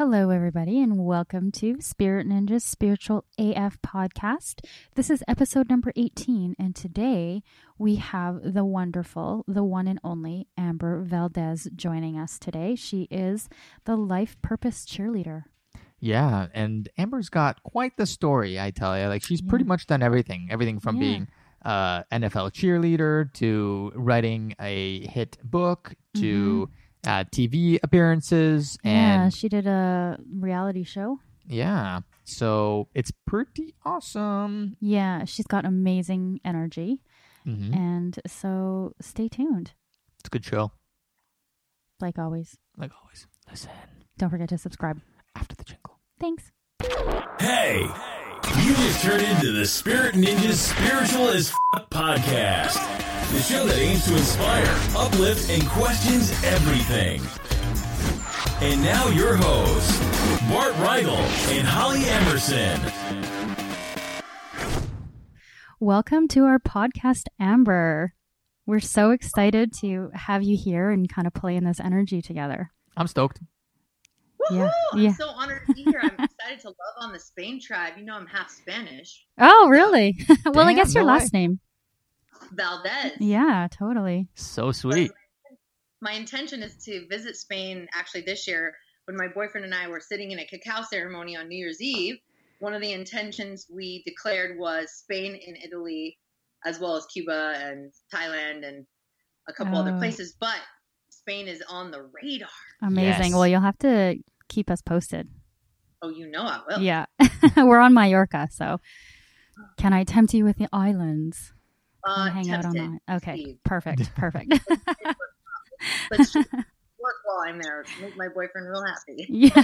Hello, everybody, and welcome to Spirit Ninja's Spiritual AF podcast. This is episode number 18, and today we have the wonderful, the one and only Amber Valdez joining us today. She is the life purpose cheerleader. Yeah, and Amber's got quite the story, I tell you. Like she's pretty much done everything, everything from Yeah. being uh, NFL cheerleader to writing a hit book to uh, TV appearances, Mm-hmm. yeah, and she did a reality show. yeah, so it's pretty awesome. Yeah, she's got amazing energy. hmm And so stay tuned, It's a good show, like always. like always. Listen Don't forget to subscribe. after the jingle. Thanks. Hey, you just turned into the Spirit Ninjas Spiritual as F- podcast, the show that aims to inspire, uplift, and questions everything. And now your hosts, Bart Reigel and Holly Emerson. Welcome to our podcast, Amber. We're so excited to have you here and kind of play in this energy together. I'm stoked. Yeah, I'm yeah. so honored to be here. I'm excited to love on the Spain tribe. You know, I'm half Spanish. Oh, really? well, I guess your no last name. Valdez. Yeah, totally. So sweet. My intention is to visit Spain actually this year. When my boyfriend and I were sitting in a cacao ceremony on New Year's Eve, one of the intentions we declared was Spain and Italy, as well as Cuba and Thailand and a couple other Oh. places. But Spain is on the radar. Amazing. Yes. Well, you'll have to keep us posted. Oh, you know I will. Yeah. We're on Mallorca, so oh. can I tempt you with the islands? Can Uh, we hang out on tempted, that? Okay. Steve. Perfect. Perfect. Let's work while I'm there. Make my boyfriend real happy. yeah.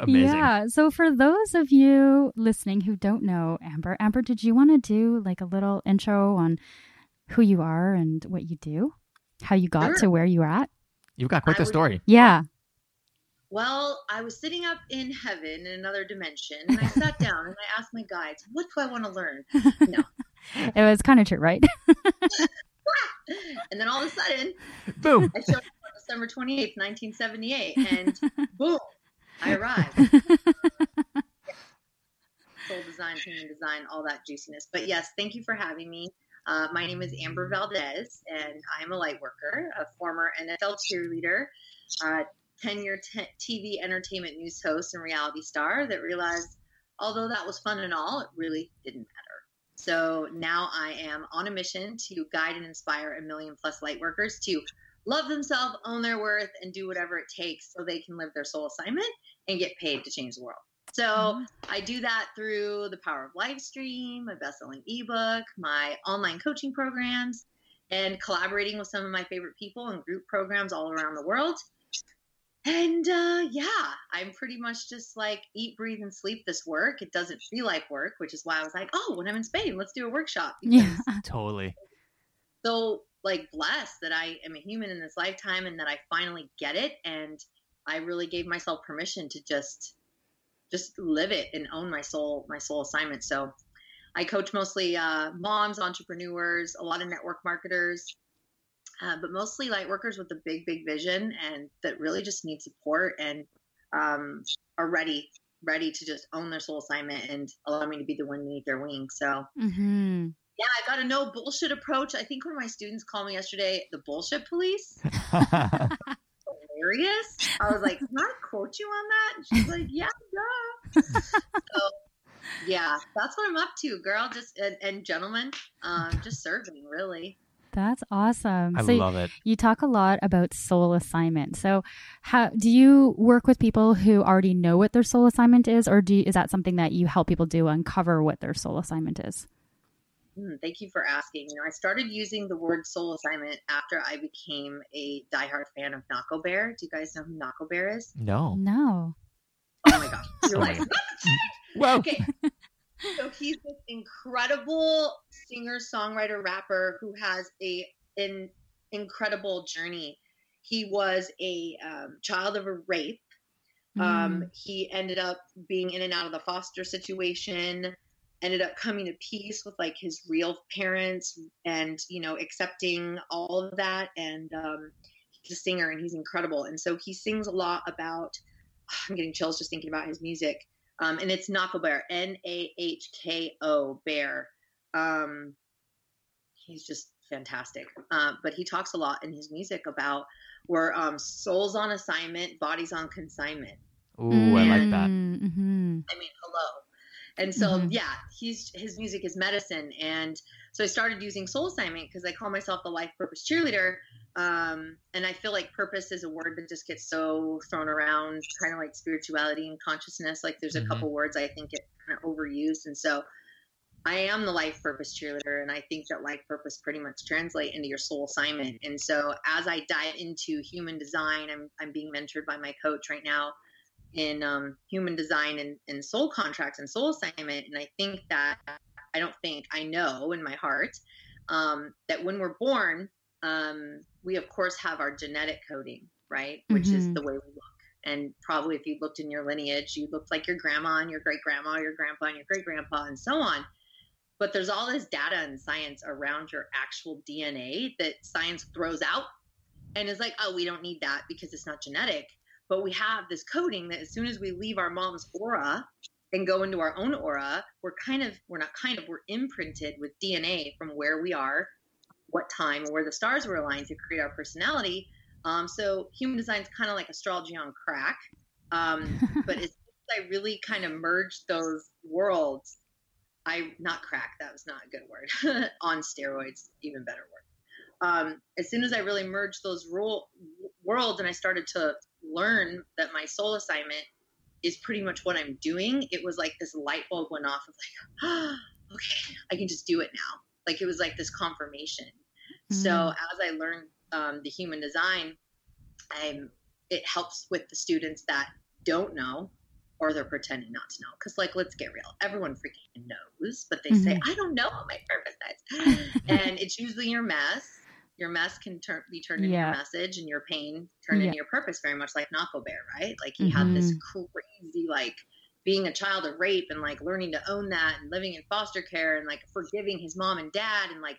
Amazing. Yeah. So for those of you listening who don't know Amber, Amber, did you want to do like a little intro on who you are and what you do? How you got Sure. to where you're at? You've got quite I the would- story. Yeah. Well, I was sitting up in heaven in another dimension, and I sat down and I asked my guides, "What do I want to learn?" No, It was kind of true, right? and then all of a sudden, Boom. I showed up on December twenty eighth, nineteen seventy eight, and boom, I arrived. Soul design, human design, all that juiciness. But yes, thank you for having me. Uh, my name is Amber Valdez, and I'm a light worker, a former NFL cheerleader, uh, 10 year t- TV entertainment news host, and reality star that realized, although that was fun and all, it really didn't matter. So now I am on a mission to guide and inspire a million plus light workers to love themselves, own their worth, and do whatever it takes so they can live their soul assignment and get paid to change the world. So mm-hmm. I do that through the power of live stream, my best-selling ebook, my online coaching programs, and collaborating with some of my favorite people in group programs all around the world. And uh, yeah, I'm pretty much just like eat, breathe, and sleep this work. It doesn't feel like work, which is why I was like, oh, when I'm in Spain, let's do a workshop. Yeah. Totally. so like blessed that I am a human in this lifetime and that I finally get it and I really gave myself permission to just just live it and own my soul my soul assignment. So I coach mostly uh, moms, entrepreneurs, a lot of network marketers, uh, but mostly light workers with a big, big vision and that really just need support and um, are ready, ready to just own their soul assignment and allow me to be the wind beneath their wings. So hmm yeah, I got a no bullshit approach. I think one of my students called me yesterday the bullshit police. Hilarious. I was like, Can I quote you on that? And she's like, Yeah, duh. so yeah, that's what I'm up to, girl. Just and, and gentlemen, um, just serving really. That's awesome. I so love it. you talk a lot about soul assignment. So how do you work with people who already know what their soul assignment is or do you, is that something that you help people do uncover what their soul assignment is? Mm, thank you for asking. You know, I started using the word soul assignment after I became a diehard fan of Nahko Bear. Do you guys know who Nahko Bear is? No. No. Oh my gosh. You're Oh like, my Well, okay. So he's this incredible singer, songwriter, rapper who has a an incredible journey. He was a um, child of a rape. Mm. Um, he ended up being in and out of the foster situation. Ended up coming to peace with like his real parents, and you know accepting all of that. And um, he's a singer, and he's incredible. And so he sings a lot about I'm getting chills just thinking about his music. Um, and it's Nahko Bear, N A H K O Bear. Um, he's just fantastic. Uh, but he talks a lot in his music about where um, souls on assignment, bodies on consignment. Ooh, I like that. Mm-hmm. I mean, hello. And so, Mhm. yeah, he's his music is medicine, and so I started using soul assignment because I call myself the life purpose cheerleader. Um, and I feel like purpose is a word that just gets so thrown around, kind of like spirituality and consciousness. Like there's a Mhm. couple words I think get kind of overused, and so I am the life purpose cheerleader, and I think that life purpose pretty much translate into your soul assignment. And so as I dive into human design, I'm I'm being mentored by my coach right now in um, human design and, and soul contracts and soul assignment. And I think that I don't think I know in my heart um, that when we're born, um, we of course have our genetic coding, right? Which is Mhm. the way we look. And probably if you looked in your lineage, you looked like your grandma and your great grandma, your grandpa and your great grandpa, and so on. But there's all this data and science around your actual DNA that science throws out and is like, oh, we don't need that because it's not genetic. But we have this coding that as soon as we leave our mom's aura and go into our own aura, we're kind of, we're not kind of, we're imprinted with DNA from where we are, what time, and where the stars were aligned to create our personality. Um, so human design is kind of like astrology on crack. Um, but as I really kind of merged those worlds, I not crack, that was not a good word. on steroids, even better word. Um, as soon as I really merged those rule, worlds and I started to learn that my soul assignment is pretty much what I'm doing, it was like this light bulb went off of like, okay, I can just do it now. Like it was like this confirmation. So Mm. as I learned um, the human design, I'm, it helps with the students that don't know or they're pretending not to know. Because, like, let's get real. Everyone freaking knows, but they say, I don't know what my purpose is. and it's usually your mess. Your mess can turn be turned into Yeah. your message, and your pain turned Yeah. into your purpose. Very much like Nahko Bear, right? Like he had this Mm-hmm. crazy, like being a child of rape, and like learning to own that, and living in foster care, and like forgiving his mom and dad, and like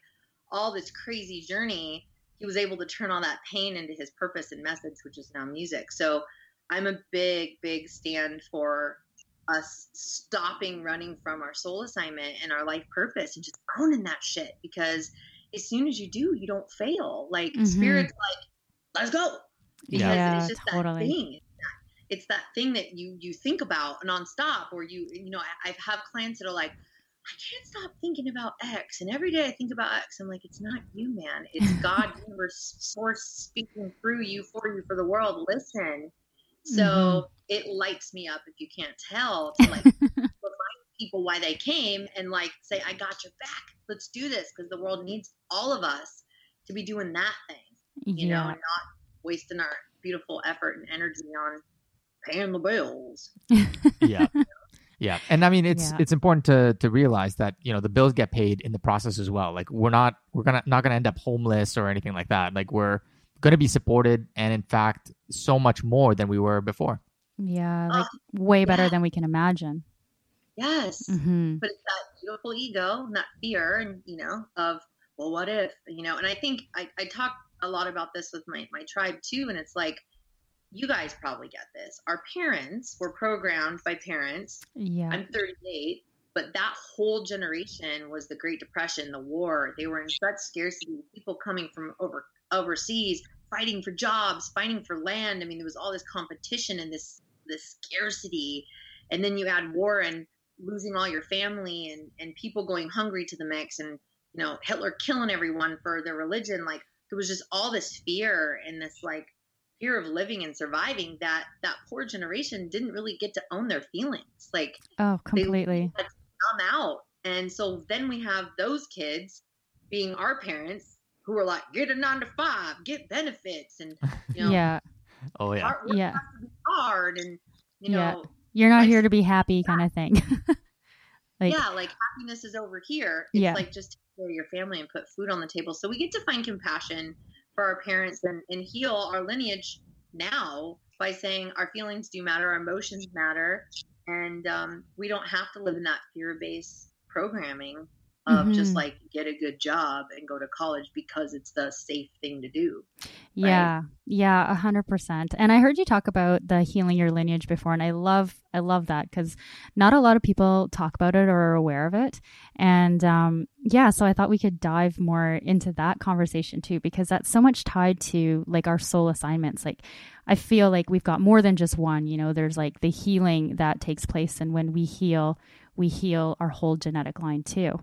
all this crazy journey. He was able to turn all that pain into his purpose and message, which is now music. So I'm a big, big stand for us stopping running from our soul assignment and our life purpose and just owning that shit because as soon as you do, you don't fail. Like Mhm. spirit's like, let's go. Because Yeah, it's just totally. that thing. It's that, thing that you you think about nonstop or you you know, I, I've clients that are like, I can't stop thinking about X. And every day I think about X. I'm like, it's not you, man. It's God, universe, source speaking through you, for you, for the world. Listen. So Mhm. it lights me up if you can't tell to like remind people why they came and like say, I got your back. Let's do this because the world needs all of us to be doing that thing, you know, yeah. and not wasting our beautiful effort and energy on paying the bills. yeah yeah and i mean it's Yeah. it's important to to realize that you know the bills get paid in the process as well like we're not we're gonna not gonna end up homeless or anything like that like we're gonna be supported and in fact so much more than we were before Yeah, Uh, like way better yeah. than we can imagine. Yes. Mm-hmm. but it's that beautiful ego, not fear, and you know, of well, what if, you know? And I think I, I talk a lot about this with my my tribe too, and it's like, you guys probably get this. Our parents were programmed by parents. Yeah. I'm 38, but that whole generation was the Great Depression, the war. They were in such scarcity. People coming from over overseas, fighting for jobs, fighting for land. I mean, there was all this competition and this this scarcity, and then you add war and losing all your family and and people going hungry to the mix, and you know Hitler killing everyone for their religion. Like there was just all this fear and this like fear of living and surviving that that poor generation didn't really get to own their feelings. Like oh, completely. had come out. And so then we have those kids being our parents who are like, get a nine to five, get benefits, and you know, yeah. oh yeah hard Yeah. to be hard, and you Yeah. know, You're not like- here to be happy, kind of thing. like, yeah, like happiness is over here. It's Yeah. like just take care of your family and put food on the table. So we get to find compassion for our parents and, and heal our lineage now by saying our feelings do matter, our emotions matter, and um, we don't have to live in that fear based programming of Mhm. just like get a good job and go to college because it's the safe thing to do. Yeah, yeah, a hundred percent. And I heard you talk about the healing your lineage before, and I love, I love that because not a lot of people talk about it or are aware of it. And um, yeah, so I thought we could dive more into that conversation too, because that's so much tied to like our soul assignments. Like, I feel like we've got more than just one. You know, there's like the healing that takes place, and when we heal, we heal our whole genetic line too.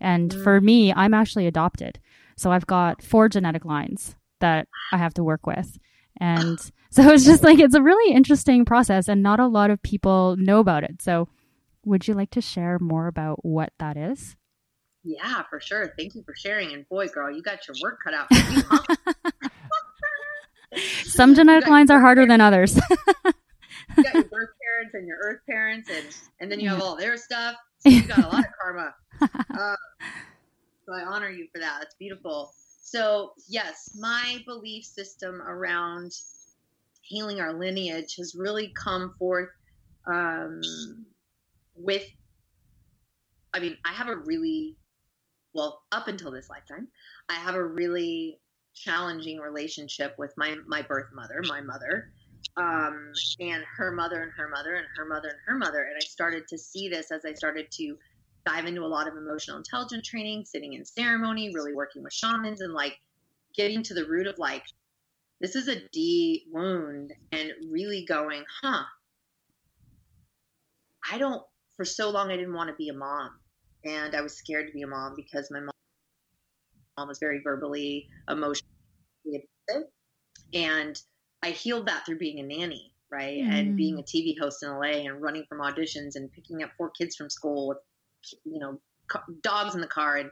And mm. for me, I'm actually adopted. So I've got four genetic lines that I have to work with. And so it's just like, it's a really interesting process, and not a lot of people know about it. So, would you like to share more about what that is? Yeah, for sure. Thank you for sharing. And boy, girl, you got your work cut out for you. huh? Some genetic lines are harder than others. you got your birth parents and your earth parents, and and then you have all their stuff. So you got a lot of karma. Uh, so I honor you for that. That's beautiful. So yes, my belief system around healing our lineage has really come forth um, with. I mean, I have a really well up until this lifetime, I have a really challenging relationship with my my birth mother, my mother um, and her mother and her mother and her mother and her mother. And I started to see this as I started to dive into a lot of emotional intelligence training, sitting in ceremony, really working with shamans, and like getting to the root of like, this is a D wound, and really going, huh, I don't, for so long, I didn't want to be a mom. And I was scared to be a mom because my mom, mom was very verbally, emotionally abusive. And I healed that through being a nanny, right? And Mm. being a TV host in LA and running from auditions and picking up four kids from school with, you know, dogs in the car and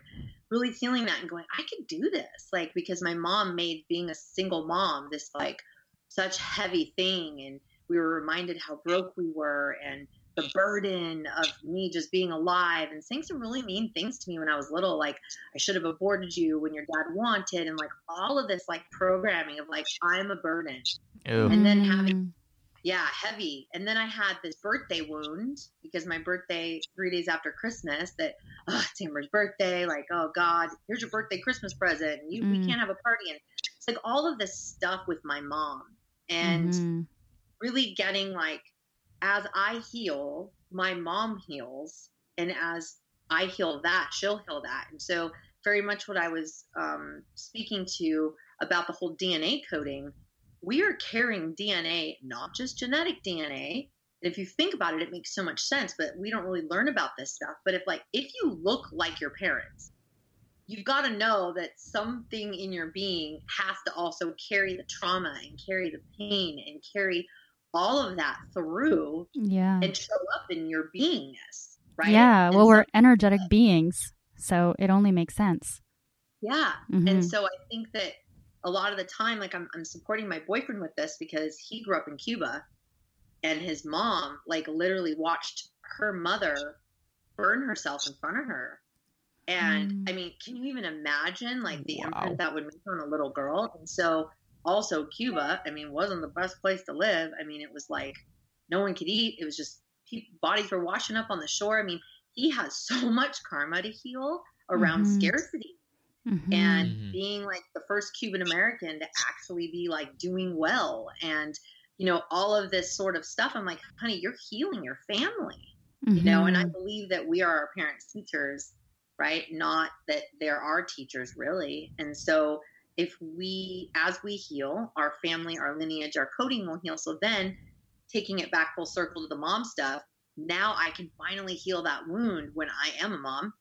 really feeling that and going, I could do this. Like, because my mom made being a single mom this like such heavy thing. And we were reminded how broke we were and the burden of me just being alive and saying some really mean things to me when I was little, like I should have aborted you when your dad wanted, and like all of this like programming of like I'm a burden, Ew. And then having- Mm. Yeah, heavy. And then I had this birthday wound because my birthday three days after Christmas. That oh, it's Amber's birthday. Like oh God, here's your birthday Christmas present. You we Mm. can't have a party, and it's like all of this stuff with my mom and Mhm. really getting like as I heal, my mom heals, and as I heal that, she'll heal that. And so, very much what I was um, speaking to about the whole DNA coding, we are carrying DNA, not just genetic DNA. And if you think about it, it makes so much sense, but we don't really learn about this stuff. But if like if you look like your parents, you've got to know that something in your being has to also carry the trauma and carry the pain and carry all of that through Yeah. and show up in your beingness, right? Yeah. And Well, so- we're energetic beings. So it only makes sense. yeah. Mhm. And so I think that a lot of the time, like I'm, I'm supporting my boyfriend with this because he grew up in Cuba and his mom, like, literally watched her mother burn herself in front of her. And Mm. I mean, can you even imagine like the Wow. imprint that would make on a little girl? And so also Cuba, I mean, wasn't the best place to live. I mean, it was like no one could eat. It was just pe- bodies were washing up on the shore. I mean, he has so much karma to heal around Mhm. scarcity Mhm. and Mhm. being like the first Cuban American to actually be like doing well and you know all of this sort of stuff. I'm like, honey, you're healing your family, you know, and I Mhm. believe that we are our parents' teachers, right? Not that there are teachers really. And so if we, as we heal, our family, our lineage, our coding will heal. So then taking it back full circle to the mom stuff, now I can finally heal that wound when I am a mom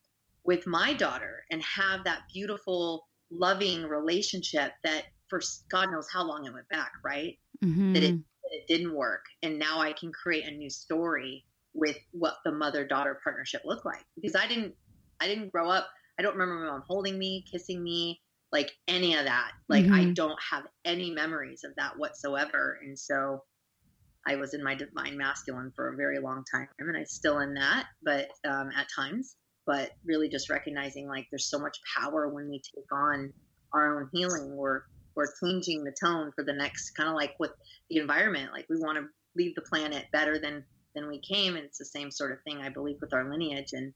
with my daughter and have that beautiful, loving relationship that for God knows how long it went back, right? Mhm. That it that it didn't work, and now I can create a new story with what the mother daughter partnership looked like because I didn't I didn't grow up. I don't remember my mom holding me, kissing me, like any of that. Like I Mhm. don't have any memories of that whatsoever, and so I was in my divine masculine for a very long time, and I'm still in that, but um, at times. But really, just recognizing like there's so much power when we take on our own healing. We're we're changing the tone for the next kind of like with the environment. Like we want to leave the planet better than than we came, and it's the same sort of thing I believe with our lineage and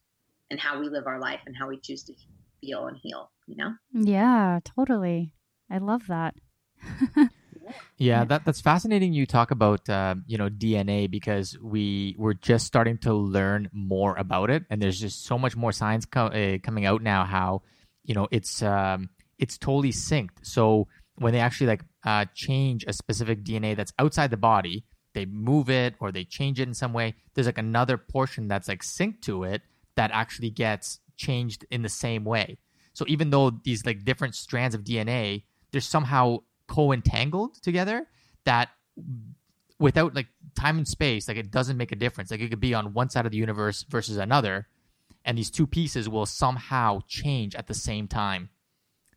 and how we live our life and how we choose to feel and heal, you know? Yeah, totally. I love that. Yeah, that that's fascinating. You talk about uh, you know DNA because we we're just starting to learn more about it, and there's just so much more science co- uh, coming out now. How you know it's um, it's totally synced. So when they actually like uh, change a specific DNA that's outside the body, they move it or they change it in some way. There's like another portion that's like synced to it that actually gets changed in the same way. So even though these like different strands of DNA, they're somehow co-entangled together that without like time and space like it doesn't make a difference like it could be on one side of the universe versus another and these two pieces will somehow change at the same time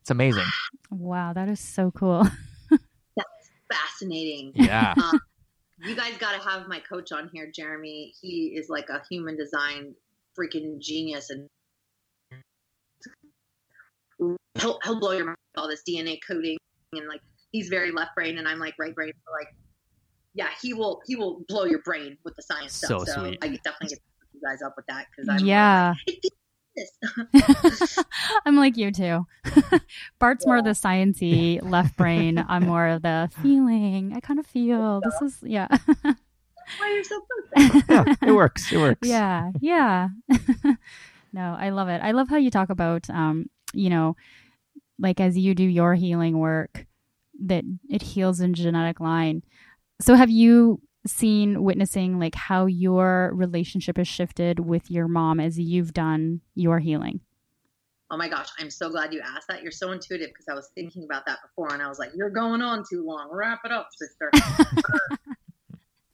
it's amazing Wow, that is so cool. That's fascinating. yeah Um, you guys got to have my coach on here, Jeremy. He is like a human design freaking genius, and he'll he'll blow your mind with all this DNA coding and like he's very left brain, and I'm like right brain. So like, yeah, he will he will blow your brain with the science So stuff. So. I definitely get you guys up with that because I'm yeah. Like. I'm like you too. Bart's more the sciency left brain. I'm more of the feeling. I kind of feel this is yeah. Why you're so perfect? yeah it works it works yeah yeah no i love it i love how you talk about um you know like as you do your healing work that it heals in genetic line so have you seen witnessing like how your relationship has shifted with your mom as you've done your healing Oh my gosh, I'm so glad you asked that. You're so intuitive because I was thinking about that before and I was like, you're going on too long. Wrap it up, sister.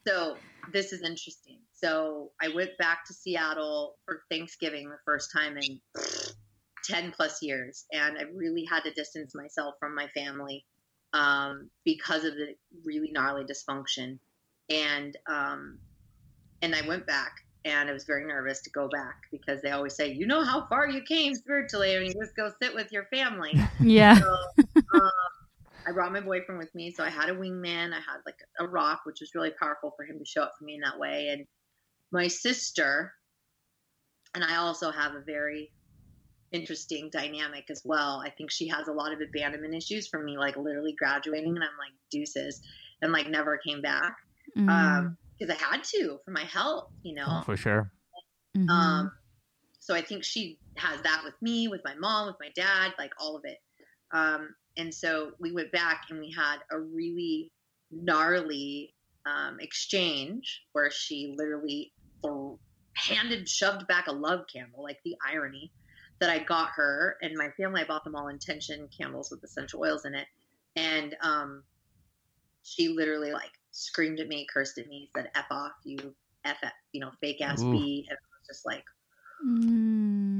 So this is interesting. So I went back to Seattle for Thanksgiving the first time in 10 plus years. And I really had to distance myself from my family um, because of the really gnarly dysfunction. And, um, and I went back and I was very nervous to go back because they always say, you know how far you came spiritually when you just go sit with your family. yeah So, um, I brought my boyfriend with me, so I had a wingman. I had like a rock, which was really powerful for him to show up for me in that way. And my sister, and I also have a very interesting dynamic as well. I think she has a lot of abandonment issues from me, like literally graduating, and I'm like deuces, and like never came back Mm, um, because I had to for my health, you know. Oh, for sure mhm. Um, so I think she has that with me, with my mom, with my dad, like all of it. Um, and so we went back and we had a really gnarly um, exchange where she literally threw, handed, shoved back a love candle, like the irony that I got her and my family. I bought them all intention candles with essential oils in it, and um, she literally like screamed at me, cursed at me, said "f off you, f, you know, fake ass Ooh. b," and I was just like Mm,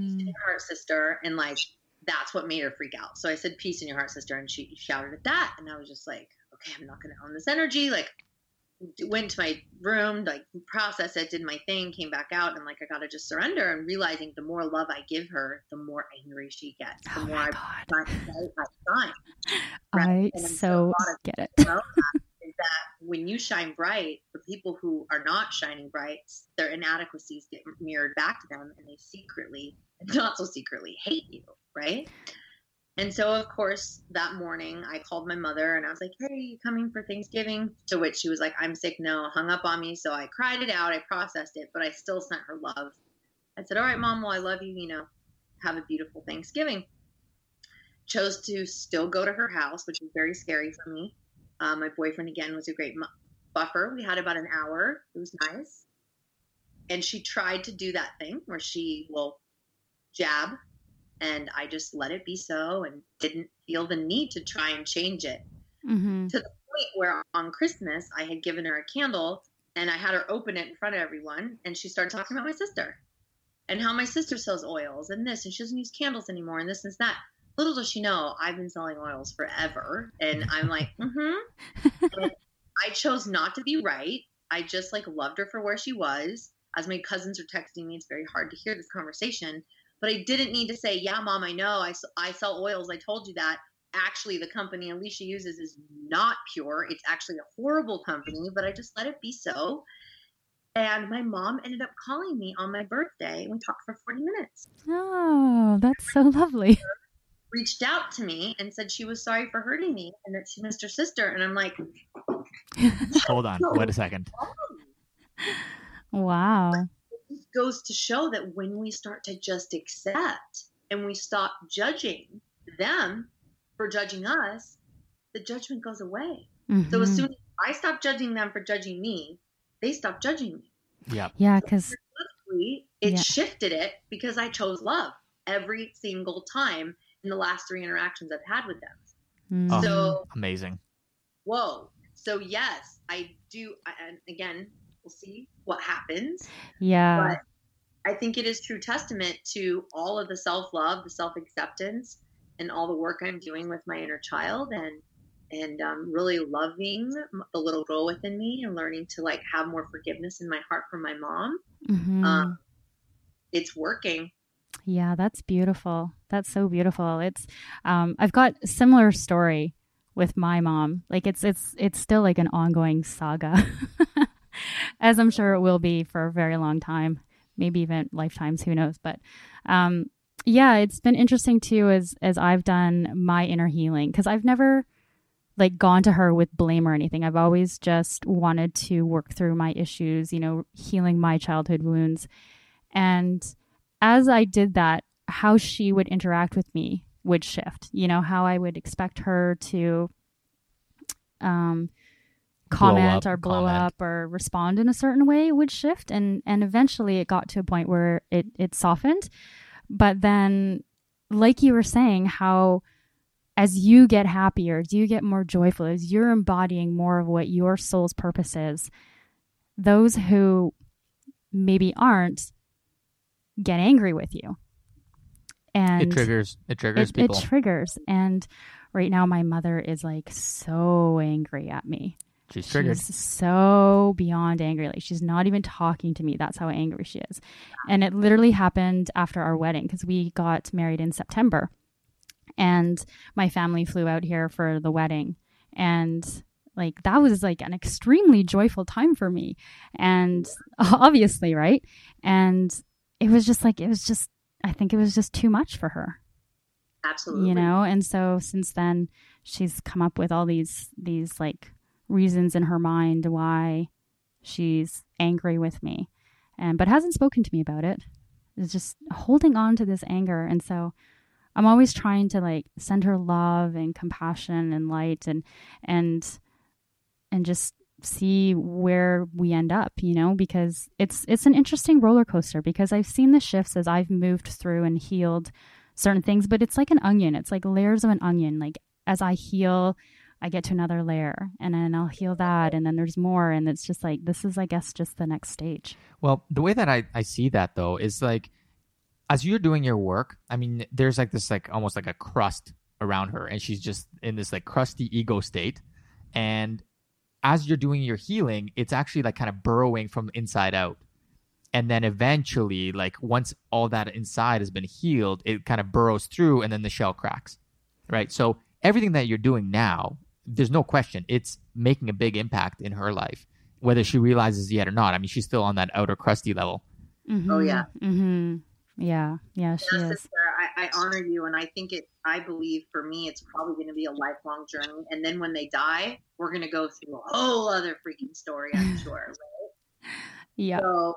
peace in your heart, sister. And like, that's what made her freak out. So I said, peace in your heart, sister. And she shouted at that. And I was just like, okay, I'm not going to own this energy. Like, went to my room, like, processed it, did my thing, came back out. And like, I got to just surrender and realizing the more love I give her, the more angry she gets. The oh more I god I i right? And so get it that uh, is that when you shine bright, the people who are not shining bright, their inadequacies get mirrored back to them, and they secretly, not so secretly, hate you, right? And so, of course, that morning I called my mother and I was like, "Hey, you coming for Thanksgiving?" To which she was like, "I'm sick." No, hung up on me. So I cried it out. I processed it, but I still sent her love. I said, "All right, mom. Well, I love you. You know, have a beautiful Thanksgiving." Chose to still go to her house, which was very scary for me. Um, my boyfriend again was a great mu- buffer. We had about an hour. It was nice. And she tried to do that thing where she will jab, and I just let it be so and didn't feel the need to try and change it. hmm To the point where on Christmas, I had given her a candle and I had her open it in front of everyone, and she started talking about my sister and how my sister sells oils and this, and she doesn't use candles anymore, and this and that. Little does she know, I've been selling oils forever, and I'm like, mm-hmm. I chose not to be right. I just like loved her for where she was. As my cousins are texting me, it's very hard to hear this conversation. But I didn't need to say, "Yeah, mom, I know. I, I sell oils. I told you that." Actually, the company Alicia uses is not pure. It's actually a horrible company. But I just let it be so. And my mom ended up calling me on my birthday and we talked for 40 minutes. Oh, that's so lovely. Reached out to me and said she was sorry for hurting me and that she missed her sister. And I'm like, Hold on. Wait a second. Wow. It goes to show that when we start to just accept and we stop judging them for judging us, the judgment goes away. So as Mhm. soon as I stop judging them for judging me, they stop judging me. Yeah. Yeah, because It Yeah. shifted it because I chose love every single time in the last three interactions I've had with them. Mm-hmm. So, Amazing. whoa. So, yes, I do. And again, we'll see what happens. yeah, But I think it is true testament to all of the self love, the self acceptance, and all the work I'm doing with my inner child and and um, really loving the little girl within me and learning to like have more forgiveness in my heart for my mom. Mhm. Um, it's working. Yeah, that's beautiful. That's so beautiful. It's um I've got a similar story with my mom. Like it's it's it's still like an ongoing saga. As I'm sure it will be for a very long time, maybe even lifetimes, who knows. But um yeah, it's been interesting too as as I've done my inner healing cuz I've never like gone to her with blame or anything. I've always just wanted to work through my issues, you know, healing my childhood wounds. And as I did that, how she would interact with me would shift. You know, how I would expect her to um, comment up, or blow comment. up or respond in a certain way would shift. And and eventually it got to a point where it, it softened. But then, like you were saying, how as you get happier, as you get more joyful, as you're embodying more of what your soul's purpose is, those who maybe aren't get angry with you. And it triggers. It triggers it, people. it triggers. And right now, my mother is like so angry at me. She's triggered. She's so beyond angry. Like she's not even talking to me. That's how angry she is. And it literally happened after our wedding because we got married in September. And my family flew out here for the wedding. And like that was like an extremely joyful time for me. And obviously, right? And it was just like, it was just, I think it was just too much for her Absolutely. you know and so since then she's come up with all these these like reasons in her mind why she's angry with me and but hasn't spoken to me about it is just holding on to this anger and so i'm always trying to like send her love and compassion and light and and and just see where we end up you know because it's it's an interesting roller coaster because i've seen the shifts as i've moved through and healed certain things, but it's like an onion. It's like layers of an onion. Like as I heal, I get to another layer and then I'll heal that and then there's more and it's just like this is I guess just the next stage. Well, the way that I, I see that though is like as you're doing your work, I mean, there's like this like almost like a crust around her, and she's just in this like crusty ego state. And as you're doing your healing, it's actually like kind of burrowing from inside out. And then eventually, like once all that inside has been healed, it kind of burrows through and then the shell cracks. Right. So everything that you're doing now, there's no question, it's making a big impact in her life, whether she realizes yet or not. I mean, she's still on that outer crusty level. Oh, yeah. Mm-hmm. Yeah. Yeah, she Yeah, is. sister, I, I honor you, and I think it. I believe for me, it's probably going to be a lifelong journey. And then when they die, we're going to go through a whole other freaking story. I'm sure. Right? Yeah. So,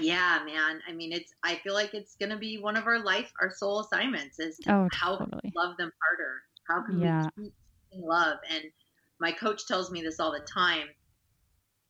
yeah, man. I mean, it's. I feel like it's going to be one of our life, our soul assignments is to Oh, how can totally. we love them harder? How can Yeah. we keep in love? And my coach tells me this all the time.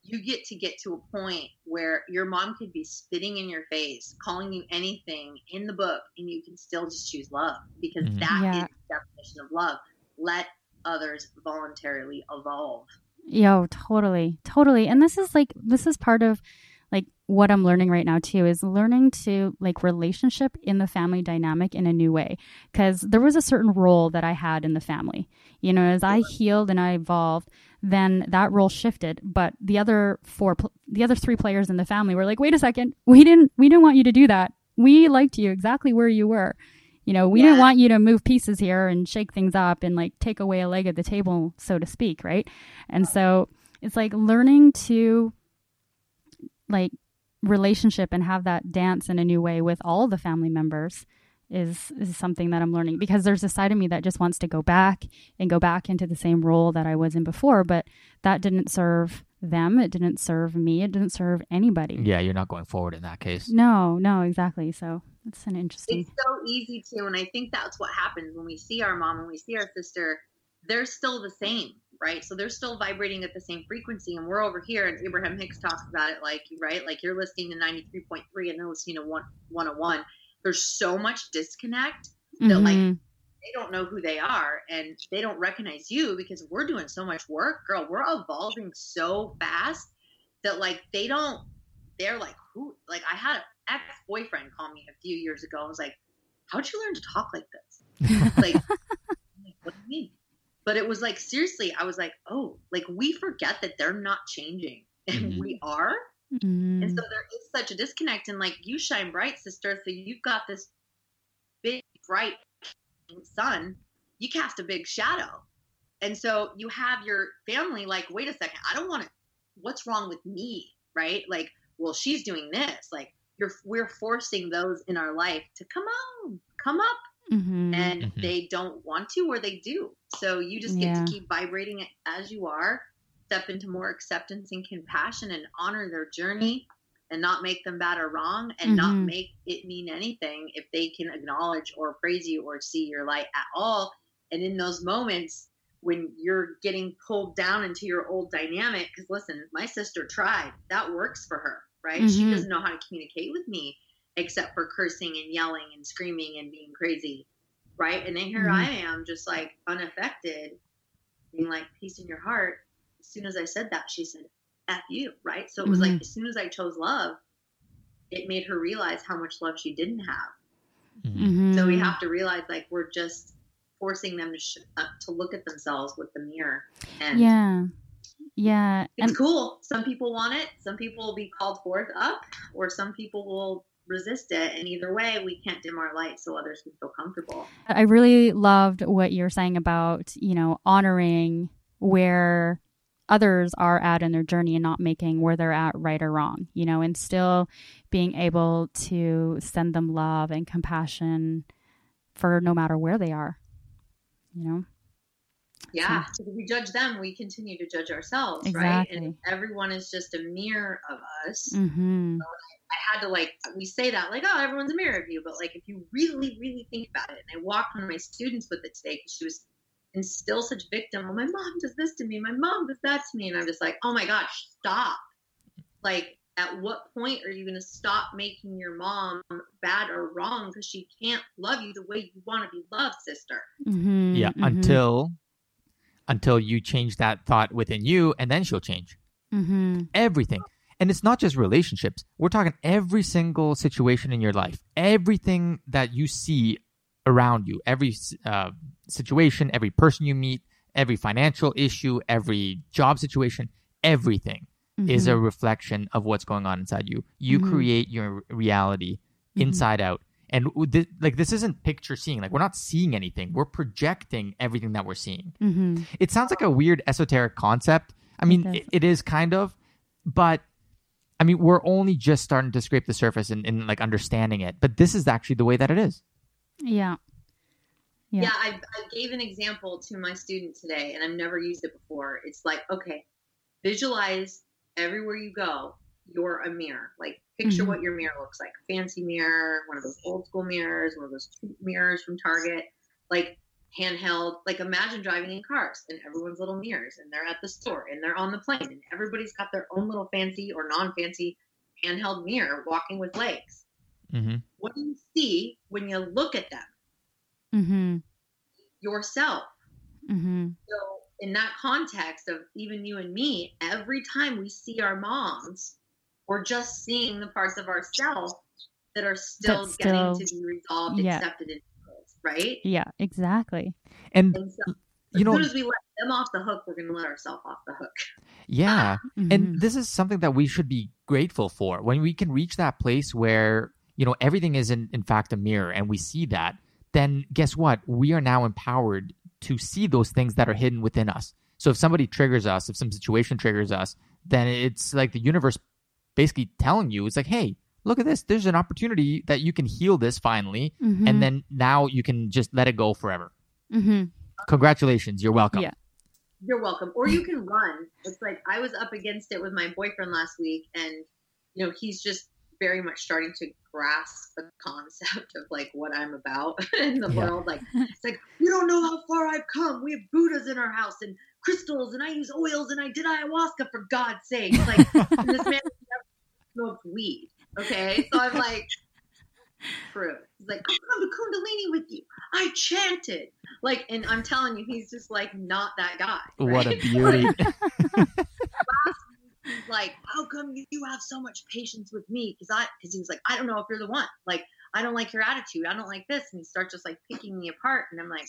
You get to get to a point where your mom could be spitting in your face, calling you anything in the book, and you can still just choose love because Mhm. that is Yeah. the definition of love. Let others voluntarily evolve. Yo, totally, totally. And this is like this is part of like what I'm learning right now too is learning to like relationship in the family dynamic in a new way. Cause there was a certain role that I had in the family. You know, as I healed and I evolved, then that role shifted. But the other four, the other three players in the family were like, wait a second, we didn't, we didn't want you to do that. We liked you exactly where you were. You know, we didn't want you to move pieces here and shake things up and like take away a leg at the table, so to speak, right? And so it's like learning to like relationship and have that dance in a new way with all the family members is is something that I'm learning because there's a side of me that just wants to go back and go back into the same role that I was in before, but that didn't serve them, it didn't serve me, it didn't serve anybody. Yeah, you're not going forward in that case. No, no, exactly. So that's an interesting. It's so easy to, and I think that's what happens when we see our mom and we see our sister. They're still the same, right? So they're still vibrating at the same frequency, and we're over here. And Abraham Hicks talks about it like, right, like you're listening to ninety three point three, and they're listening to one one hundred one. There's so much disconnect that like Mhm. they don't know who they are and they don't recognize you because we're doing so much work girl we're evolving so fast that like they don't they're like who like i had an ex-boyfriend call me a few years ago and was like how'd you learn to talk like this like, like, what do you mean but it was like seriously i was like oh like we forget that they're not changing and Mhm. we are Mhm. and so there is such a disconnect. And like you shine bright, sister. So you've got this big, bright sun. You cast a big shadow. And so you have your family like, wait a second, I don't want to, what's wrong with me? Right? Like, well, she's doing this. Like, you're, we're forcing those in our life to come on, come up. Mhm. And Mhm. they don't want to or they do. So you just get Yeah. to keep vibrating it as you are, step into more acceptance and compassion and honor their journey and not make them bad or wrong and not Mhm. make it mean anything if they can acknowledge or praise you or see your light at all. And in those moments when you're getting pulled down into your old dynamic, because listen, my sister tried, that works for her, right? She Mhm. doesn't know how to communicate with me except for cursing and yelling and screaming and being crazy, right? And then here Mhm. I am, just like unaffected, being like, peace in your heart. As soon as I said that, she said, F you, right? So it was Mhm. like, as soon as I chose love, it made her realize how much love she didn't have. Mhm. So we have to realize, like, we're just forcing them to sh- uh, to look at themselves with the mirror. And Yeah. Yeah. it's And cool. Some people want it. Some people will be called forth up, or some people will resist it. And either way, we can't dim our light so others can feel comfortable. I really loved what you're saying about, you know, honoring where others are at in their journey and not making where they're at right or wrong, you know, and still being able to send them love and compassion for no matter where they are, you know? Yeah. So if we judge them, we continue to judge ourselves, right? And everyone is just a mirror of us. Mm-hmm. I had to like we say that like oh everyone's a mirror of you, but like if you really really think about it, and I walked one of my students with it today because she was and still such victim. Well, my mom does this to me, my mom does that to me, and I'm just like oh my gosh, stop! Like at what point are you going to stop making your mom bad or wrong because she can't love you the way you want to be loved, sister? Mm-hmm. Yeah, until until you change that thought within you, and then she'll change Mm-hmm. everything. And it's not just relationships. We're talking every single situation in your life, everything that you see around you, every uh, situation, every person you meet, every financial issue, every job situation, everything is a reflection of what's going on inside you. You Mhm. create your reality Mhm. inside out. And thi- like this isn't picture seeing. Like we're not seeing anything. We're projecting everything that we're seeing. Mm-hmm. It sounds like a weird esoteric concept. I mean, it, it is kind of, but I mean, we're only just starting to scrape the surface and, and like understanding it. But this is actually the way that it is. Yeah. Yeah. Yeah, I, I gave an example to my student today, and I've never used it before. It's like, okay, visualize everywhere you go, you're a mirror. Like, picture Mhm. what your mirror looks like fancy mirror, one of those old school mirrors, one of those cheap mirrors from Target, like handheld. Like, imagine driving in cars and everyone's little mirrors, and they're at the store and they're on the plane, and everybody's got their own little fancy or non fancy handheld mirror walking with legs. hmm What do you see when you look at them? Mm-hmm. Yourself. Mm-hmm. So, in that context of even you and me, every time we see our moms, we're just seeing the parts of ourselves that are still That's getting to be resolved, yeah. accepted, and healed, right? Yeah, exactly. And And so, you as know, soon as we let them off the hook, we're going to let ourselves off the hook. yeah. Mhm. And this is something that we should be grateful for when we can reach that place where, you know, everything is in, in fact a mirror and we see that, then guess what? We are now empowered to see those things that are hidden within us. So if somebody triggers us, if some situation triggers us, then it's like the universe basically telling you, it's like, hey, look at this. There's an opportunity that you can heal this finally, Mhm. and then now you can just let it go forever. Mhm. Congratulations, you're welcome. Yeah. You're welcome. Or you can run. It's like I was up against it with my boyfriend last week, and you know he's just very much starting to grasp the concept of like what I'm about in the Yeah. world. Like it's like you don't know how far I've come. We have Buddhas in our house and crystals, and I use oils, and I did ayahuasca for God's sake. Like this man never smoked weed. Okay, so I'm like, true. He's like, I come to Kundalini with you. I chanted. Like, and I'm telling you, he's just like not that guy. What a right? beauty. He's like, how come you you have so much patience with me? Because I, because he was like, I don't know if you're the one. Like, I don't like your attitude. I don't like this. And he starts just like picking me apart. And I'm like,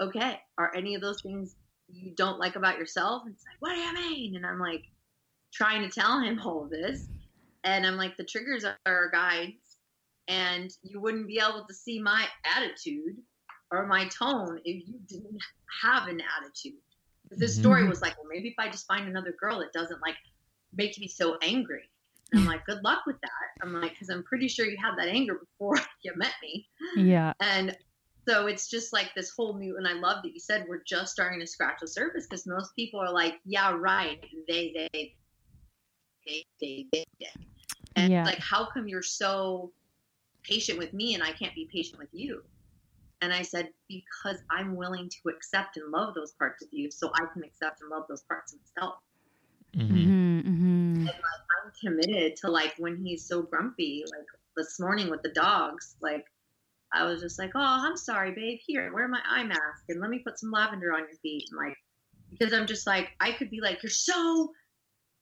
okay, are any of those things you don't like about yourself? And it's like, what do you mean? And I'm like, trying to tell him all of this. And I'm like, the triggers are our guides. And you wouldn't be able to see my attitude or my tone if you didn't have an attitude. But This Mhm. story was like, well, maybe if I just find another girl that doesn't like make me so angry. And I'm like, good luck with that. I'm like, because I'm pretty sure you had that anger before you met me. Yeah. And so it's just like this whole new, and I love that you said we're just starting to scratch the surface because most people are like, yeah, right. They, they, And Yeah. like, how come you're so patient with me and I can't be patient with you? And I said, because I'm willing to accept and love those parts of you so I can accept and love those parts of myself. Mhm. Mhm. Mhm. I'm committed to like when he's so grumpy, like this morning with the dogs, like I was just like, Oh, I'm sorry, babe. Here, wear my eye mask and let me put some lavender on your feet. And like because I'm just like I could be like, You're so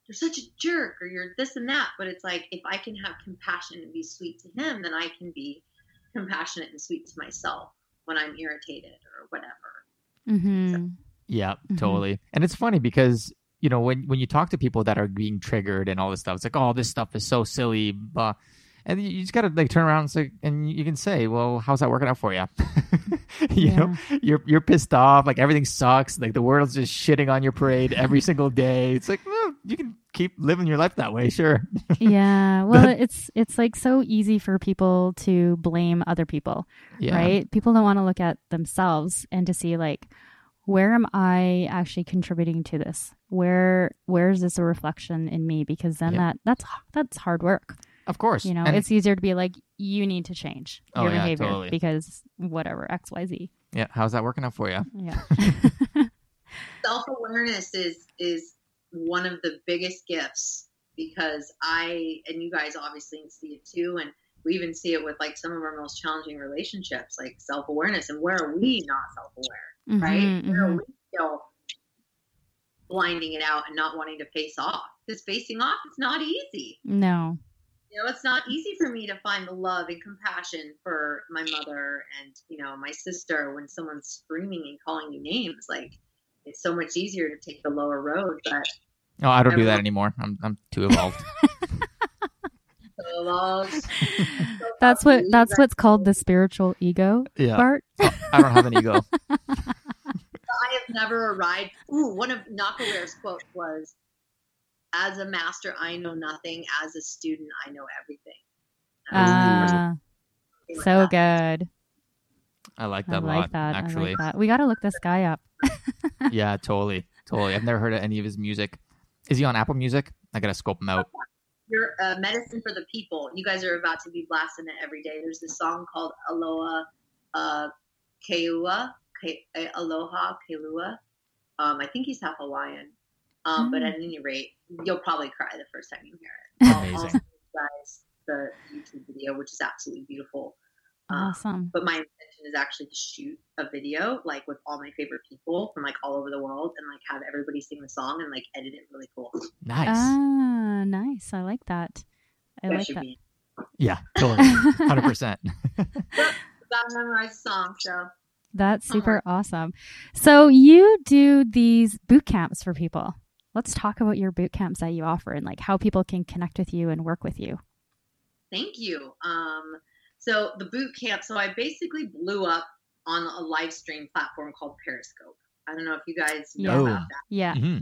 you're such a jerk or you're this and that. But it's like if I can have compassion and be sweet to him, then I can be compassionate and sweet to myself when I'm irritated or whatever. Mm-hmm. Yeah, Mhm. totally. And it's funny because you know when when you talk to people that are being triggered and all this stuff, it's like, oh, this stuff is so silly, blah. And you just gotta like turn around and, say, and you can say, well, how's that working out for you? you know, you're you're pissed off, like everything sucks, like the world's just shitting on your parade every single day. It's like, well, you can keep living your life that way, sure. yeah. Well, it's it's like so easy for people to blame other people, Yeah, right? People don't want to look at themselves and to see like where am I actually contributing to this? Where where is this a reflection in me? Because then Yep. that that's that's hard work. of course. You know, And- it's easier to be like you need to change Oh, your yeah, behavior totally. because whatever X Y Z. yeah. How's that working out for you? Yeah. self awareness is is one of the biggest gifts because I and you guys obviously see it too, and we even see it with like some of our most challenging relationships, like self awareness, and where are we not self aware, right? Mhm, Where are mhm. we still blinding it out and not wanting to face off? Because facing off is not easy. No. You know, it's not easy for me to find the love and compassion for my mother and you know my sister when someone's screaming and calling you names. Like it's so much easier to take the lower road, but Oh, I don't do that anymore. I'm I'm too evolved. so lost. That's what that's what's called the spiritual ego yeah, part. I don't have an ego. I have never arrived. Ooh, one of Nahko Bear's quotes was, "As a master, I know nothing. As a student, I know everything." And I like, Ah, so good. I like that a like lot. that. I Actually, like that. We got to look this guy up. yeah, totally, totally. I've never heard of any of his music. Is he on Apple Music? I gotta scope him out. You're uh, medicine for the people. You guys are about to be blasting it every day. There's this song called Aloha uh, Keua, Ke- uh, Aloha Keua. Um, I think he's half Hawaiian. Um, But Mm. at any rate, you'll probably cry the first time you hear it. I'll- I'll Amazing. guys the YouTube video, which is absolutely beautiful. Um, Awesome. but my intention is actually to shoot a video like with all my favorite people from like all over the world and like have everybody sing the song and like edit it really cool. Nice. Ah, nice. I like that. I That like that. be- yeah, totally. Hundred percent. Gotta memorize the song, so That's Homework. super awesome. So you do these boot camps for people. Let's talk about your boot camps that you offer and like how people can connect with you and work with you. thank you. Um, so the boot camp. So I basically blew up on a live stream platform called Periscope. I don't know if you guys know Yeah. about that. Yeah. hmm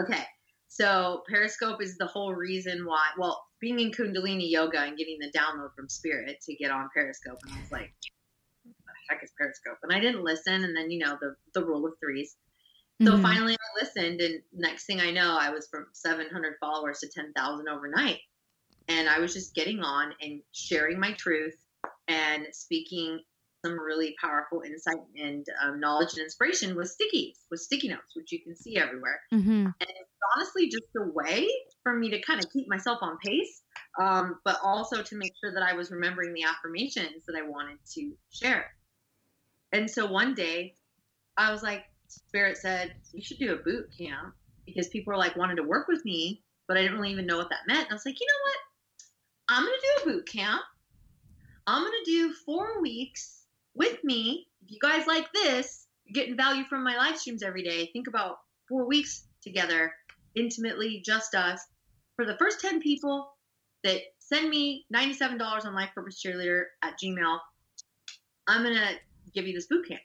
Okay. So Periscope is the whole reason why. Well, being in Kundalini yoga and getting the download from Spirit to get on Periscope, and I was like, "What the heck is Periscope?" And I didn't listen, and then you know the the rule of threes. So Mhm. finally, I listened, and next thing I know, I was from 700 followers to 10,000 overnight, and I was just getting on and sharing my truth and speaking some really powerful insight and um, knowledge and inspiration with stickies, with sticky notes, which you can see everywhere Mhm. honestly just a way for me to kind of keep myself on pace, um, but also to make sure that I was remembering the affirmations that I wanted to share. And so one day, I was like, Spirit said, you should do a boot camp because people were like wanted to work with me, but I didn't really even know what that meant. And I was like, you know what? I'm going to do a boot camp. I'm going to do four weeks with me. If you guys like this, getting value from my live streams every day. Think about four weeks together, intimately, just us. For the first 10 people that send me $97 on Life Purpose Cheerleader at Gmail, I'm going to give you this boot camp.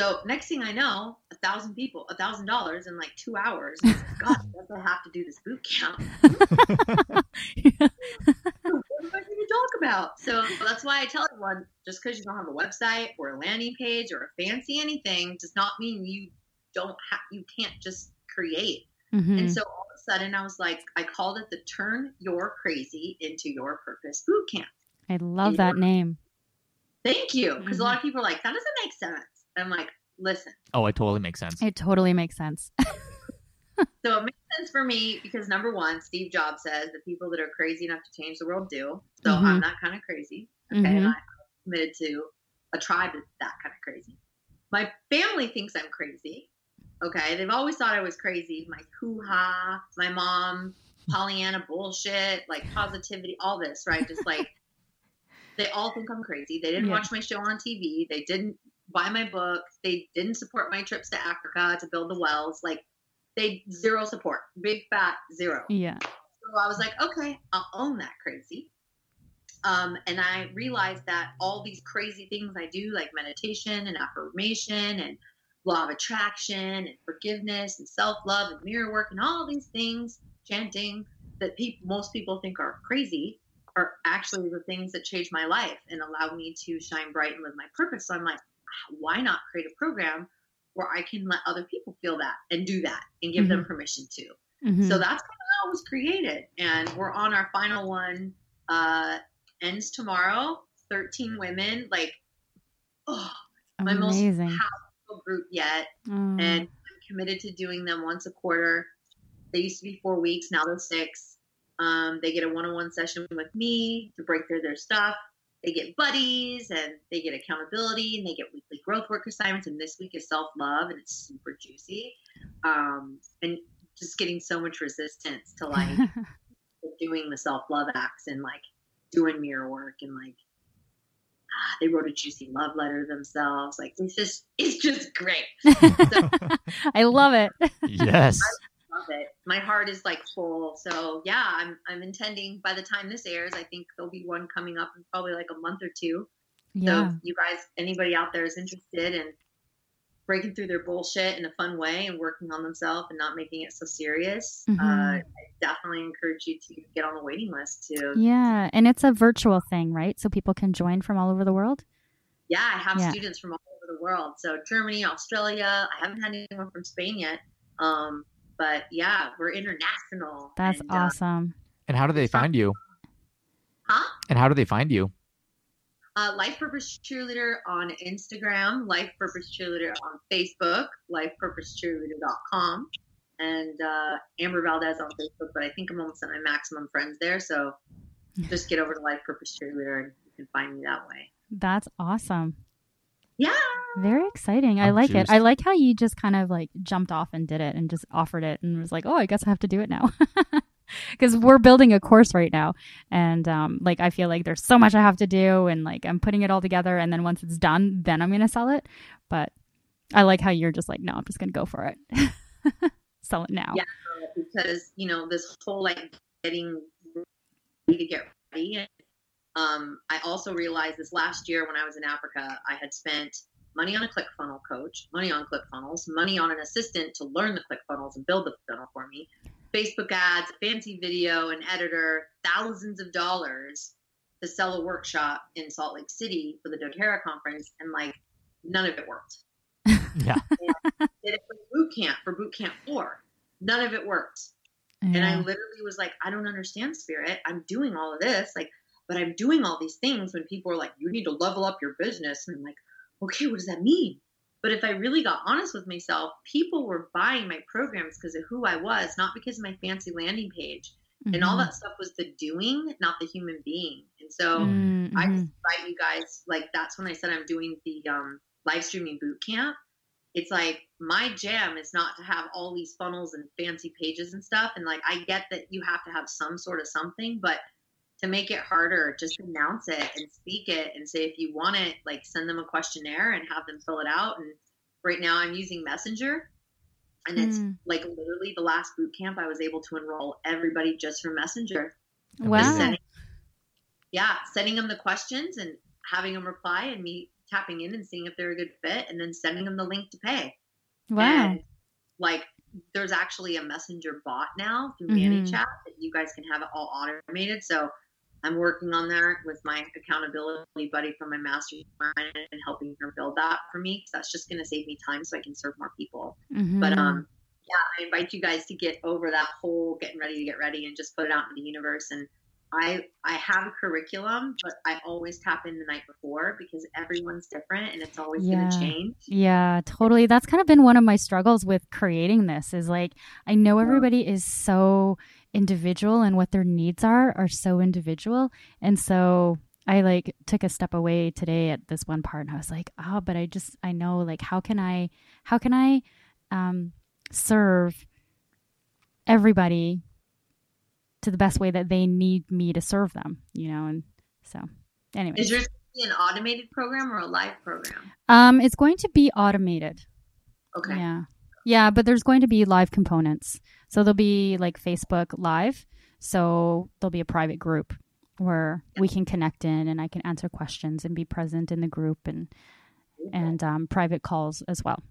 So next thing I know, a thousand people, a thousand dollars in like two hours. Like, God, I have to do this boot camp. what am I going to talk about? So that's why I tell everyone just because you don't have a website or a landing page or a fancy anything does not mean you don't have, you can't just create. Mhm. And so all of a sudden I was like, I called it the Turn Your Crazy into Your Purpose Boot Camp. I love that name. Thank you. Because a lot of people are like, that doesn't make sense. I'm like, listen. Oh, it totally makes sense. It totally makes sense. So it makes sense for me because number one, Steve Jobs says the people that are crazy enough to change the world do. So Mhm. I'm that kind of crazy. Okay. Mhm. And I'm committed to a tribe that's that kind of crazy. My family thinks I'm crazy. Okay. They've always thought I was crazy. My hoo ha, my mom, Pollyanna bullshit, like positivity, all this, right? Just like they all think I'm crazy. They didn't Yeah. watch my show on TV. They didn't buy my book. They didn't support my trips to Africa to build the wells. Like they zero support, big fat zero. Yeah. So I was like, okay, I'll own that crazy. Um, and I realized that all these crazy things I do, like meditation and affirmation and law of attraction and forgiveness and self love and mirror work and all these things, chanting that people, most people think are crazy, are actually the things that changed my life and allowed me to shine bright and live my purpose. So I'm like, why not create a program where I can let other people feel that and do that and give them permission to? Mhm. So that's kind of how it was created. And we're on our final one, uh, ends tomorrow. 13 women, like, oh, my Amazing. most powerful group yet. Oh. And I'm committed to doing them once a quarter. They used to be four weeks, now they're six. Um, they get a one on one session with me to break through their stuff. They get buddies and they get accountability and they get weekly growth work assignments. And this week is self love and it's super juicy. Um, and just getting so much resistance to like doing the self love acts and like doing mirror work and like ah, they wrote a juicy love letter themselves. Like it's just it's just great. I love it. yes. Love it. My heart is like full. So yeah, I'm I'm intending by the time this airs, I think there'll be one coming up in probably like a month or two. Yeah. So you guys, anybody out there is interested in breaking through their bullshit in a fun way and working on themselves and not making it so serious, Mhm. uh, I definitely encourage you to get on the waiting list to Yeah. And it's a virtual thing, right? So people can join from all over the world. Yeah, I have Yeah. students from all over the world. So Germany, Australia. I haven't had anyone from Spain yet. Um, but yeah, we're international. That's and, uh, awesome. And how do they find you? huh? And how do they find you? Uh, Life Purpose Cheerleader on Instagram, Life Purpose Cheerleader on Facebook, lifepurposecheerleader.com, and uh, Amber Valdez on Facebook. But I think I'm almost at my maximum friends there. So just get over to Life Purpose Cheerleader and you can find me that way. That's awesome. Yeah. Very exciting. I I'm like it. I like how you just kind of like jumped off and did it and just offered it and was like, oh, I guess I have to do it now. Because we're building a course right now. And um, like, I feel like there's so much I have to do. And like, I'm putting it all together. And then once it's done, then I'm going to sell it. But I like how you're just like, no, I'm just going to go for it. sell it now. Yeah. because you know this whole like getting ready to get ready. Um, I also realized this last year when I was in Africa, I had spent money on a ClickFunnel coach, money on ClickFunnels, money on an assistant to learn the ClickFunnels and build the funnel for me, Facebook ads, fancy video, an editor, thousands of dollars to sell a workshop in Salt Lake City for the doTERRA conference, and like none of it worked. Yeah. did it for boot camp for boot camp four. None of it worked. And I literally was like, I don't understand spirit. I'm doing all of this, like, but I'm doing all these things when people are like, you need to level up your business. And I'm like, okay, what does that mean? But if I really got honest with myself, people were buying my programs because of who I was, not because of my fancy landing page. Mm-hmm. And all that stuff was the doing, not the human being. And so Mm-hmm. I just invite you guys, like, that's when I said I'm doing the um, live streaming boot camp. It's like my jam is not to have all these funnels and fancy pages and stuff. And like, I get that you have to have some sort of something, but to make it harder, just announce it and speak it and say if you want it, like send them a questionnaire and have them fill it out. And right now I'm using Messenger. And it's Mm. like literally the last boot camp I was able to enroll everybody just for Messenger. Wow. sending, yeah, sending them the questions and having them reply and me tapping in and seeing if they're a good fit and then sending them the link to pay. Wow. And like there's actually a messenger bot now through Mhm. ManyChat that you guys can have it all automated. So I'm working on that with my accountability buddy from my mastermind and helping her build that for me because that's just going to save me time so I can serve more people. Mhm. But um, yeah, I invite you guys to get over that whole getting ready to get ready and just put it out into the universe. And I I have a curriculum, but I always tap in the night before because everyone's different and it's always Yeah. going to change. Yeah, totally. That's kind of been one of my struggles with creating this is like I know everybody is so individual and what their needs are are so individual. And so I like took a step away today at this one part and I was like, "Oh, but I just I know like how can I how can I um serve everybody to the best way that they need me to serve them, you know?" And so anyway. Is yours an automated program or a live program? Um it's going to be automated. Okay. Yeah. Yeah, but there's going to be live components. So there'll be like Facebook Live. So there'll be a private group where we can connect in and I can answer questions and be present in the group and and um, private calls as well.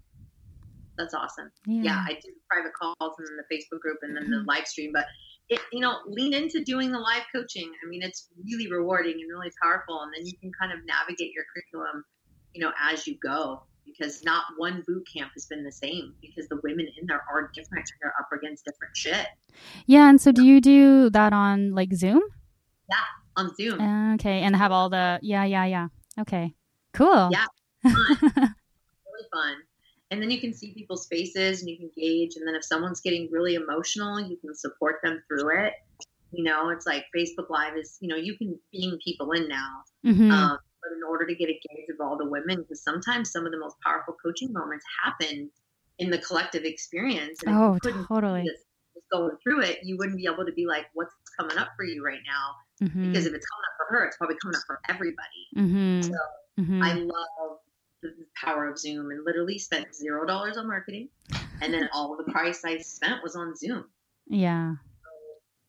That's awesome. Yeah. Yeah, I do private calls and then the Facebook group and then the live stream. But it, you know, lean into doing the live coaching. I mean, it's really rewarding and really powerful, and then you can kind of navigate your curriculum, you know, as you go. Because not one boot camp has been the same. Because the women in there are different. and They're up against different shit Yeah, and so do you do that on like Zoom? Yeah, on Zoom. Okay, and have all the yeah, yeah, yeah. Okay. Cool. Yeah. really fun. And then you can see people's faces and you can gauge. And then if someone's getting really emotional, you can support them through it. You know, it's like Facebook Live is, you know, you can beam people in now. Mhm. Um, but in order to get a gauge of all the women, because sometimes some of the most powerful coaching moments happen in the collective experience. And Oh, totally. this- this going through it, you wouldn't be able to be like, what's coming up for you right now? Mhm. Because if it's coming up for her, it's probably coming up for everybody. Mhm. So Mhm. I love the power of Zoom and literally spent zero dollars on marketing. And then all the price I spent was on Zoom. yeah.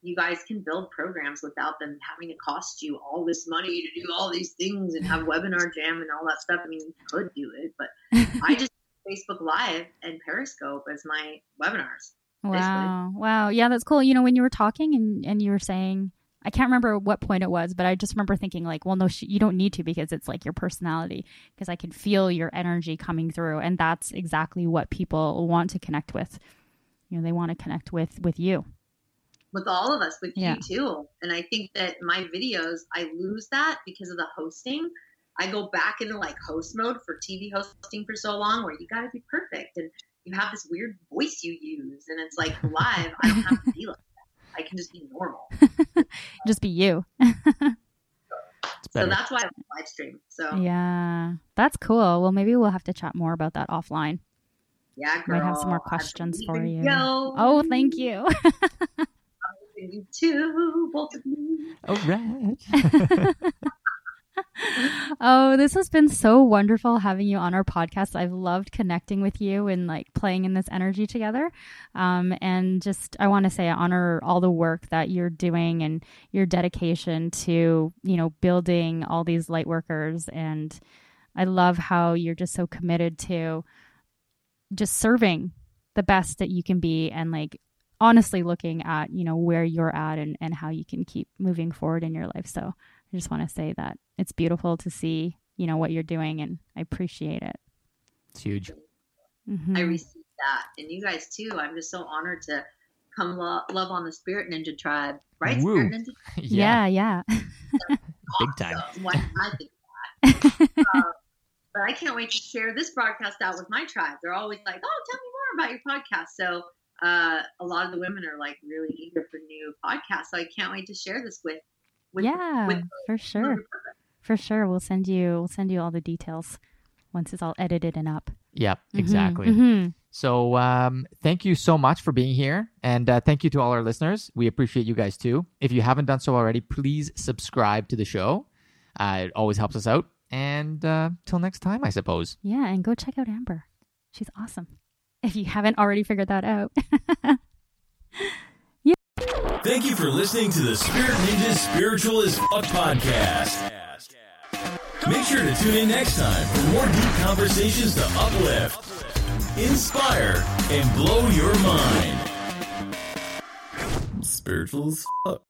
You guys can build programs without them having to cost you all this money to do all these things and have WebinarJam and all that stuff. I mean, you could do it, but I just Facebook Live and Periscope as my webinars. Wow. Wow. Yeah, that's cool. You know, when you were talking and, and you were saying, I can't remember what point it was, but I just remember thinking, like, well, no, sh- you don't need to because it's like your personality, because I can feel your energy coming through. And that's exactly what people want to connect with. You know, they want to connect with with you. With all of us, with Yeah. you too. And I think that my videos, I lose that because of the hosting. I go back into like host mode for TV hosting for so long where you got to be perfect and you have this weird voice you use. And it's like live, I don't have to be like that. I can just be normal. Just be you. So that's why I live stream. So yeah, Yeah. That's cool. Well, maybe we'll have to chat more about that offline. Yeah, girl. Might have some more questions for you. You. Oh, thank you. I believe in you too, both of you. All right. oh, this has been so wonderful having you on our podcast. I've loved connecting with you and like playing in this energy together. Um, and just, I want to say, I honor all the work that you're doing and your dedication to, you know, building all these light workers and I love how you're just so committed to just serving the best that you can be and like honestly looking at, you know, where you're at and, and how you can keep moving forward in your life. So I just want to say that it's beautiful to see, you know, what you're doing and I appreciate it. It's huge. Mhm. I received that, and you guys too. I'm just so honored to come lo- love on the Spirit Ninja tribe, right? Woo. Spirit Ninja, yeah, yeah. Big time. What I think that. Uh, but I can't wait to share this broadcast out with my tribe. They're always like, "Oh, tell me more about your podcast." So uh, a lot of the women are like really eager for new podcasts. So I can't wait to share this with. with yeah, with for sure. For sure. We'll send you we'll send you all the details once it's all edited and up. Yep, Mhm, exactly. mhm. So um, thank you so much for being here, and uh, thank you to all our listeners. We appreciate you guys too. If you haven't done so already, please subscribe to the show. Uh, it always helps us out. And uh, till next time, I suppose. Yeah, and go check out Amber. She's awesome. If you haven't already figured that out. yeah. Thank you for listening to the Spirit Ninjas Spiritual as Fuck podcast. Make sure to tune in next time for more deep conversations to uplift, inspire, and blow your mind. Spiritual as fuck.